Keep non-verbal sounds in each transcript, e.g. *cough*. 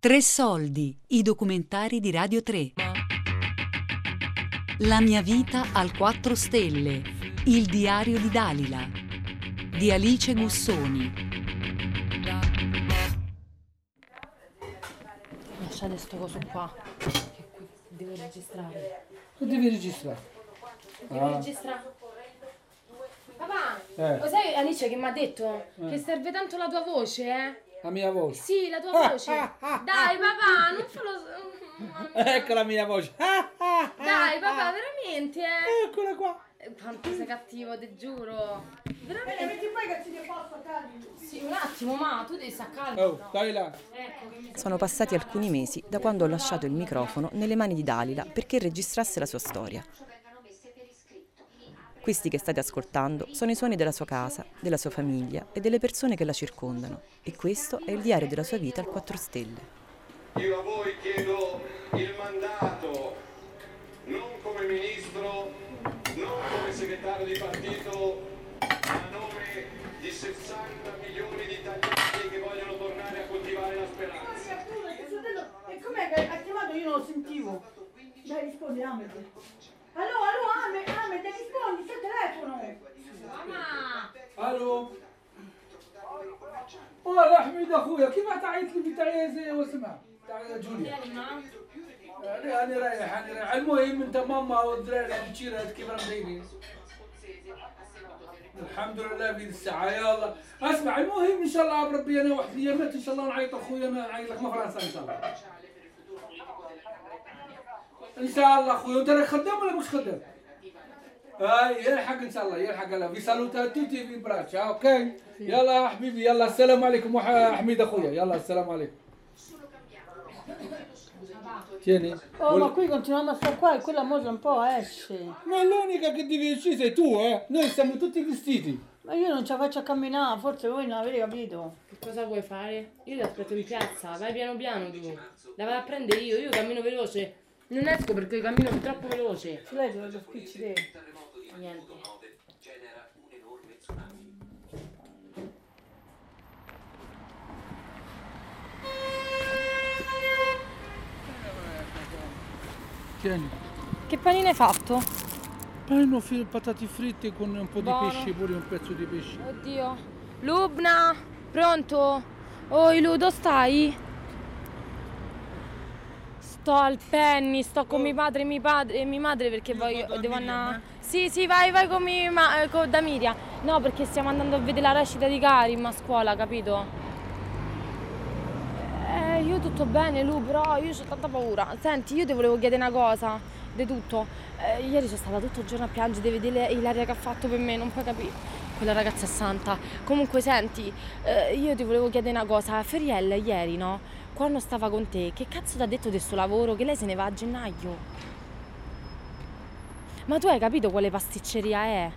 Tre soldi, i documentari di Radio 3. La mia vita al 4 stelle, il diario di Dalila, di Alice Gussoni. Lasciate sto coso qua. Che qui devo registrare. Tu devi registrare. Devo Ah. registrare. Papà, Eh. lo sai Alice che mi ha detto? Eh. Che serve tanto la tua voce, eh? La mia voce. Sì, la tua voce. *laughs* Dai papà, non fallo... Ecco la mia voce. *laughs* Dai papà, veramente, eh? Eccola qua. Eh, Quanto sei cattivo, ti giuro. Veramente. Sì, un attimo, ma tu devi stare calmo. Oh, dai là. Ecco Sono passati alcuni mesi da quando ho lasciato il microfono nelle mani di Dalila perché registrasse la sua storia. Questi che state ascoltando sono i suoni della sua casa, della sua famiglia e delle persone che la circondano. E questo è il diario della sua vita al 4 Stelle. Io a voi chiedo il mandato, non come ministro, non come segretario di partito, ma a nome di 60 milioni di italiani che vogliono tornare a coltivare la speranza. E com'è che ha chiamato? Io non lo sentivo. Dai, rispondi, Ahmed. Allo, allo, Ahmed, Ahmed, rispondi, c'è il telefono. Mamma! ألو والله حميد اخويا كيف تعيط لي بتاعي زي واسمع تاع جوليا. أنا أنا رايح أنا رايح المهم انت ماما والدراري بتشير كيف راهم دايرين الحمد لله في الساعة يلا اسمع المهم ان شاء الله بربي أنا واحد الايامات ان شاء الله نعيط اخويا أنا نعيط لك من فرنسا ان شاء الله ان شاء الله اخويا انت راك خدام ولا مش خدام؟ هاي يلحق ان شاء الله يلحق الله في سالوتات توتي في براتش اوكي يلا يا حبيبي يلا السلام عليكم وح- حميد اخويا يلا السلام عليكم Tieni. Oh, ma qui continuiamo a stare qua e quella mosa un po' esce. Ma l'unica che devi uscire sei tu, eh? Noi siamo tutti vestiti. Ma io non ce la faccio a camminare, forse voi non avete capito. Che cosa vuoi fare? Io ti aspetto in piazza, vai piano piano tu. La vado a prendere io, io cammino veloce. Non esco perché cammino troppo veloce. Su lei dove lo spicci te. Niente. Tieni. Che panino hai fatto? Panno fi- patate fritte con un po' Buono. di pesce, pure un pezzo di pesce. Oddio. Lubna, pronto? Oi Lu, dove stai? Sto al penny, sto con mio padre e mia, padre, e mia madre perché a devo andare... Sì, sì, vai, vai con, mia, ma, eh, con da Miriam. No, perché stiamo andando a vedere la recita di Karim a scuola, capito? Eh, io tutto bene, Lu, però io ho tanta paura. Senti, io ti volevo chiedere una cosa, di tutto. Eh, ieri sono stata tutto il giorno a piangere, devi vedere l'aria che ha fatto per me, non puoi capire. Quella ragazza è santa. Comunque, senti, eh, io ti volevo chiedere una cosa. Feriella, ieri, no? Quando stava con te, che cazzo ti ha detto del suo lavoro? Che lei se ne va a gennaio. Ma tu hai capito quale pasticceria è?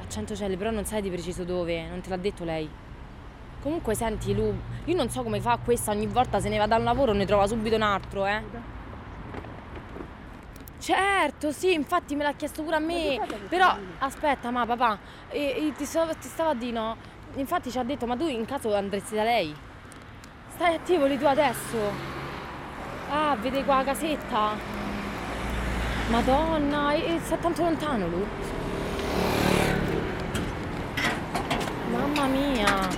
A Centocelle, però non sai di preciso dove, non te l'ha detto lei. Comunque senti Lu, io non so come fa questa, ogni volta se ne va da un lavoro ne trova subito un altro, eh. Certo, sì, infatti me l'ha chiesto pure a me. Però aspetta, ma papà, e- e ti, stavo, ti stavo a dire no. Infatti ci ha detto, ma tu in caso andresti da lei? Stai attivo lì tu adesso. Ah, vede qua la casetta. Madonna, e, e sta tanto lontano lui. Mamma mia.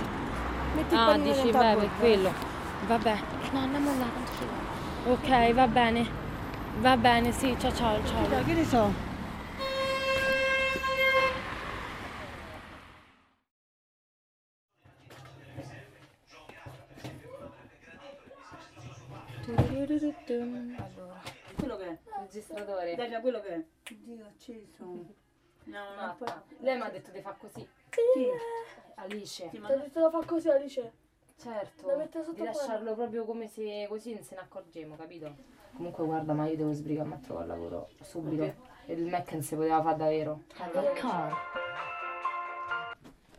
Metti Ah, dici, beh, per bocca. quello. Vabbè. No, andiamo là, va. Ok, va bene. Va bene, sì, ciao ciao, ciao. Dai, che ne so. Allora, quello che è? Registratore. Dai, quello che è? Dio, acceso. *laughs* No, non può. Lei mi ha detto di fare così. Sì. Alice. Ti ho detto da fare così Alice. Certo. Sotto Di lasciarlo proprio come se così non se ne accorgemo, capito? Comunque guarda, ma io devo sbrigarmi a trovare lavoro subito. E il Mac non si poteva fare davvero.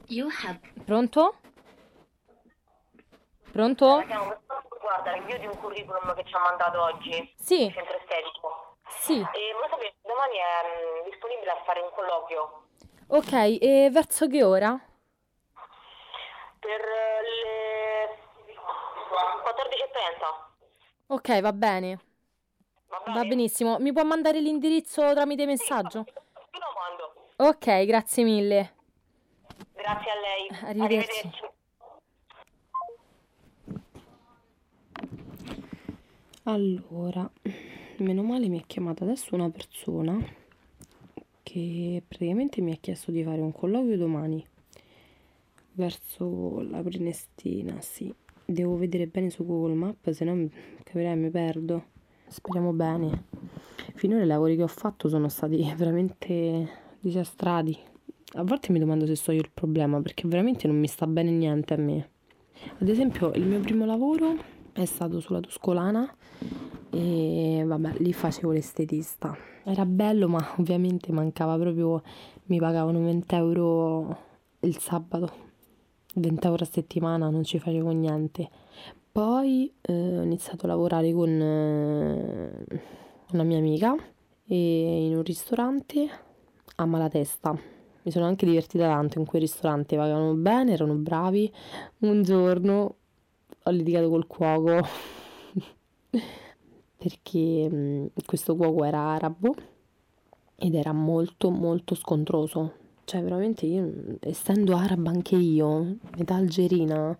You have Pronto? Pronto? Guarda, l'invio di un curriculum che ci ha mandato oggi, Sì, centro estetico. sì. E vuoi sapere, domani è mm, disponibile a fare un colloquio Ok, e verso che ora? per eh, le 14.30. Ok, va bene. Va bene? Va benissimo. Mi può mandare l'indirizzo tramite messaggio? Io lo mando. Ok, grazie mille. Grazie a lei. Arrivederci. Allora, meno male mi ha chiamato adesso una persona che praticamente mi ha chiesto di fare un colloquio domani verso la Prenestina, sì. Devo vedere bene su Google Maps, se no capirai mi perdo. Speriamo bene. Finora i lavori che ho fatto sono stati *laughs* veramente disastrati. A volte mi domando se so io il problema, perché veramente non mi sta bene niente a me. Ad esempio, il mio primo lavoro è stato sulla Tuscolana e vabbè, lì facevo l'estetista. Era bello, ma *laughs* ovviamente mancava proprio, mi pagavano 20 euro il sabato, 20 euro a settimana, non ci facevo niente. Poi eh, ho iniziato a lavorare con eh, una mia amica e in un ristorante a Malatesta. Mi sono anche divertita tanto in quel ristorante, pagavano bene, erano bravi. Un giorno ho litigato col cuoco *laughs* perché mh, questo cuoco era arabo ed era molto molto scontroso. Cioè, veramente io, essendo araba anche io, metà algerina,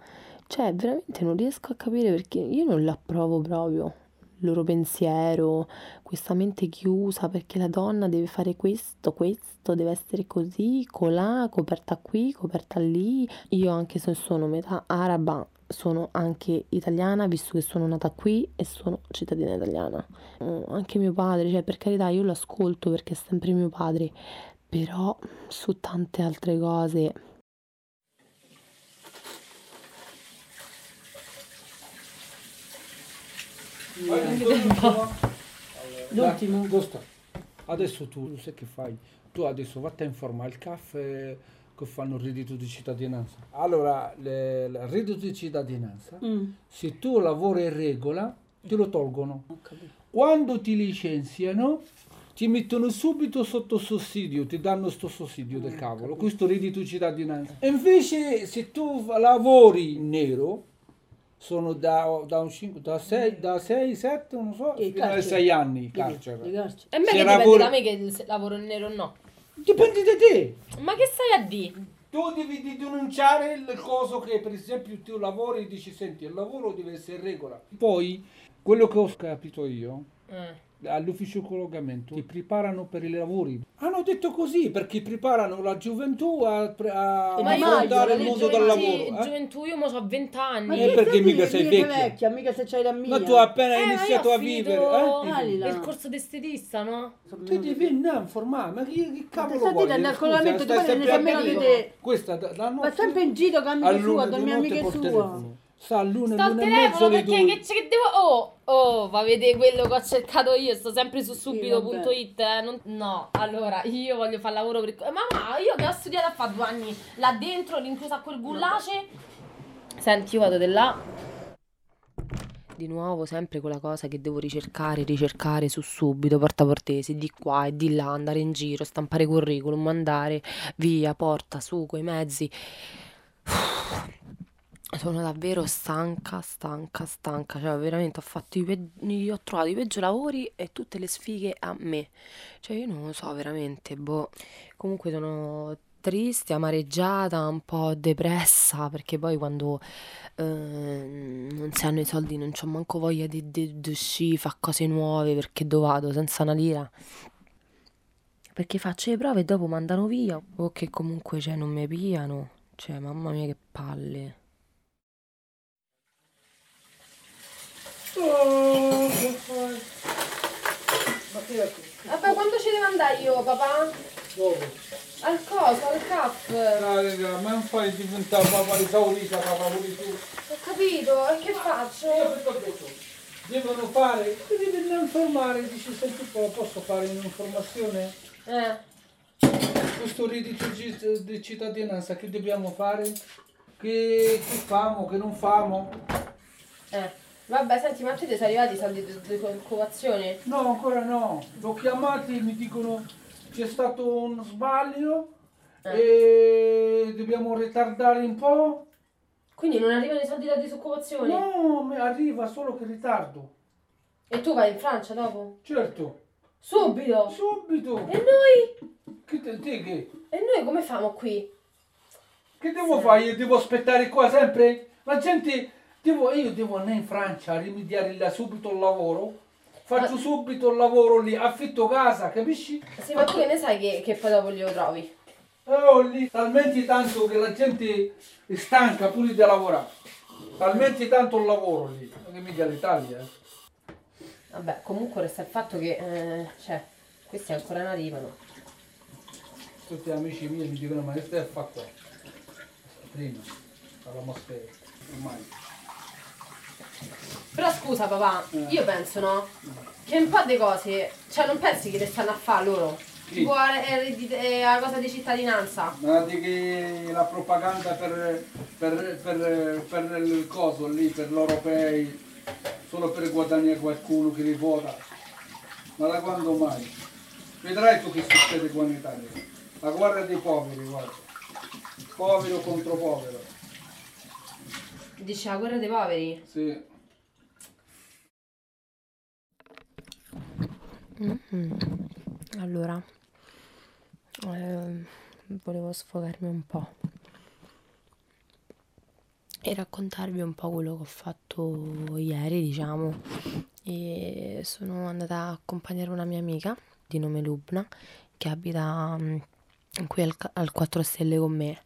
cioè, veramente non riesco a capire perché io non l'approvo proprio. Il loro pensiero, questa mente chiusa perché la donna deve fare questo, questo, deve essere così, colà, coperta qui, coperta lì. Io anche se sono metà araba, sono anche italiana, visto che sono nata qui e sono cittadina italiana. Mm, Anche mio padre, cioè per carità io l'ascolto perché è sempre mio padre, però su tante altre cose L'ultimo. Gusta, adesso tu sai che fai? Tu adesso vatti a informare il caffè che fanno il reddito di cittadinanza. Allora, le- il reddito di cittadinanza, se tu lavori in regola, te lo tolgono. Quando ti licenziano, ti mettono subito sotto sussidio, ti danno sto sussidio del cavolo, questo reddito di cittadinanza. E invece se tu lavori in nero, sono da, da un 5, da 6, da 6, 7, non so, Che fino ai carcere? 6 anni Di carcere. carcere. E me che dipende lavori- da me che se lavoro in nero o no. Dipende da te. Ma che stai a dire? Tu devi denunciare il coso che per esempio tu lavori e dici senti il lavoro deve essere in regola. Poi quello che ho capito io Eh. All'ufficio collocamento ti preparano per i lavori. Hanno detto così perché preparano la gioventù a, pre- a affrontare il mondo del lavoro. eh. Gioventù, io mo ho 20 anni. Ma Eh, che perché stai mica sei vecchia. vecchia, mica se c'hai la mia. Ma tu appena hai Eh, iniziato a vivere, eh? Il corso d'estetista, no? Tu devi andare a informare, ma che, che cavolo stai vuoi? dando al Scusa, collamento, stai tu ne sai meno di te. Questa da Ma sempre in giro con amiche sue, con le mie amiche sue. Sta Sto al l'una e mezzo telefono le perché due. che, che devo... Oh, oh, va a vedere quello che ho cercato io, sto sempre su subito.it. eh, non- No, allora, io voglio fare lavoro per... Ma no, io che ho studiato a fare due anni là dentro, rinchiusa a quel gullace. Senti, io vado di là. Di nuovo, sempre quella cosa che devo ricercare, ricercare su subito, porta portesi, di qua e di là, andare in giro, stampare curriculum, andare via, porta, su, coi mezzi. Sono davvero stanca, stanca, stanca. Cioè, veramente ho fatto i pe- ho trovato i peggiori lavori e tutte le sfighe a me. Cioè, io non lo so veramente, boh. Comunque sono triste, amareggiata, un po' depressa, perché poi quando eh, non si hanno i soldi non c'ho manco voglia di, di, di uscire, fare cose nuove, perché dove vado senza una lira? Perché faccio le prove e dopo mandano via, o che comunque cioè, non mi piano. Cioè, mamma mia che palle. Oh, che fai? Ma che è questo? Vabbè, quando ci devo andare io, papà? Dove? Al coso, al caffè. Dai, raga, ma non fai diventare papà risaurita, papà pure tu. Ho capito, e che faccio? Io perché ho detto, devono fare, tu devi informare, dici senti po- posso fare un'informazione? Eh, Questo reddito di di cittadinanza che dobbiamo fare? Che, che famo, che non famo? eh. Vabbè, senti, ma a te ti sono arrivati i soldi di, di occupazione? No, ancora no. L'ho chiamati e mi dicono c'è stato un sbaglio e dobbiamo ritardare un po'. Quindi non arrivano i soldi da disoccupazione? No, arriva solo che ritardo. E tu vai in Francia dopo? Certo, Subito! subito. E noi? Che te, te che? E noi come famo qui? Che devo fare? Io devo aspettare qua sempre? La gente, devo, io devo andare in Francia a rimediare là subito il lavoro. Faccio Ma- subito il lavoro lì, affitto casa, capisci? Sì, ma tu che ne sai che, che poi dopo glielo trovi? Oh, lì, talmente tanto che la gente è stanca pure di lavorare. Talmente tanto il lavoro lì. Che mica l'Italia. eh. Vabbè, comunque resta il fatto che, eh, cioè, questi ancora non arrivano. Tutti amici miei mi dicono ma che stai a fare qua? Prima, all'atmosfera, ormai. Però scusa papà, io penso no? Che un po' di cose, cioè non pensi che le stanno a fare loro? Tipo eh, eh, eh, la cosa di cittadinanza. Ma di che la propaganda per, per, per, per il coso lì, per gli europei, solo per guadagnare qualcuno che li vota. Ma da quando mai? Vedrai tu che succede qua in Italia. La guerra dei poveri, guarda. Povero contro povero. Dice la guerra dei poveri. Sì. Allora, ehm, volevo sfogarmi un po' e raccontarvi un po' quello che ho fatto ieri, diciamo. E sono andata a accompagnare una mia amica di nome Lubna che abita mm, qui al, al 4 Stelle con me.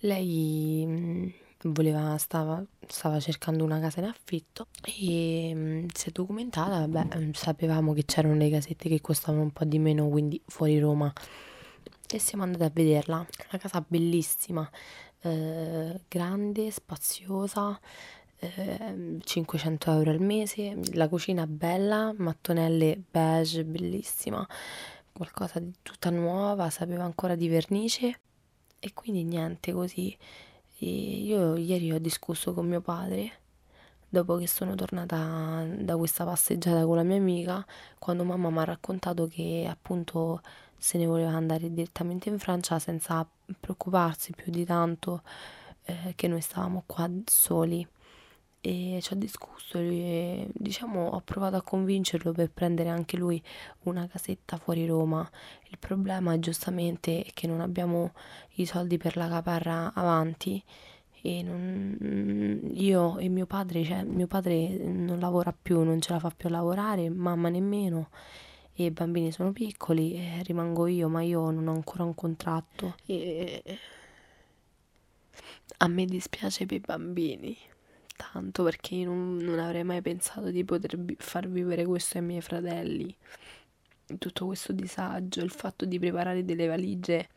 Lei mm, voleva, stava, stava cercando una casa in affitto e mm, si è documentata, vabbè, mm, sapevamo che c'erano le casette che costavano un po' di meno, quindi fuori Roma. E siamo andati a vederla. Una casa bellissima, eh, grande, spaziosa, eh, 500 euro al mese, la cucina bella, mattonelle beige, bellissima, qualcosa di tutta nuova, sapeva ancora di vernice e quindi niente così. E io ieri ho discusso con mio padre dopo che sono tornata da questa passeggiata con la mia amica, quando mamma mi ha raccontato che appunto se ne voleva andare direttamente in Francia senza preoccuparsi più di tanto eh, che noi stavamo qua soli e ci ho discusso e diciamo ho provato a convincerlo per prendere anche lui una casetta fuori Roma. Il problema è giustamente che non abbiamo i soldi per la caparra avanti e non- io e mio padre, cioè mio padre non lavora più, non ce la fa più a lavorare, mamma nemmeno e i bambini sono piccoli e rimango io, ma io non ho ancora un contratto. E. A me dispiace per i bambini tanto perché io non, non avrei mai pensato di poter vi- far vivere questo ai miei fratelli. Tutto questo disagio, il fatto di preparare delle valigie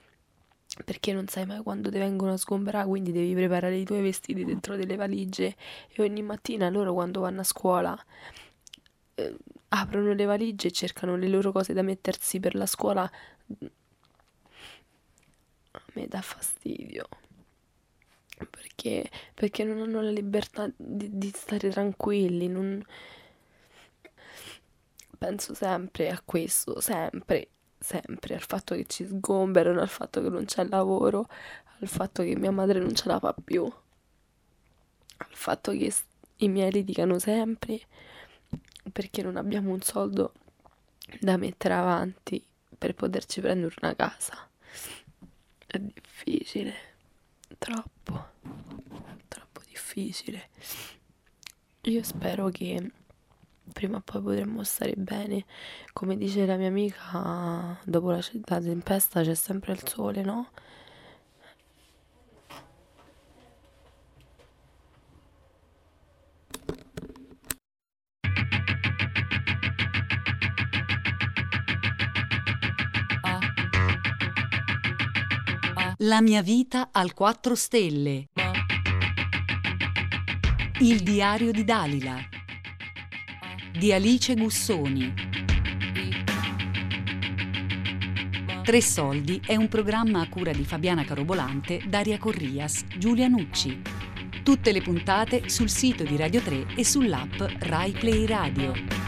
perché non sai mai quando ti vengono a sgomberare, quindi devi preparare i tuoi vestiti dentro delle valigie e ogni mattina loro quando vanno a scuola eh, aprono le valigie e cercano le loro cose da mettersi per la scuola. A me dà fastidio perché, perché non hanno la libertà di, di stare tranquilli. non- Penso sempre a questo, sempre, sempre, al fatto che ci sgomberano, al fatto che non c'è lavoro, al fatto che mia madre non ce la fa più, al fatto che i miei litigano sempre perché non abbiamo un soldo da mettere avanti per poterci prendere una casa. È difficile, troppo difficile. Io spero che prima o poi potremmo stare bene. Come dice la mia amica, dopo la, la tempesta c'è sempre il sole, no? La mia vita al 4 stelle. Il diario di Dalila. Di Alice Gussoni. Tre soldi è un programma a cura di Fabiana Carobolante, Daria Corrias, Giulia Nucci. Tutte le puntate sul sito di Radio 3 e sull'app Rai Play Radio.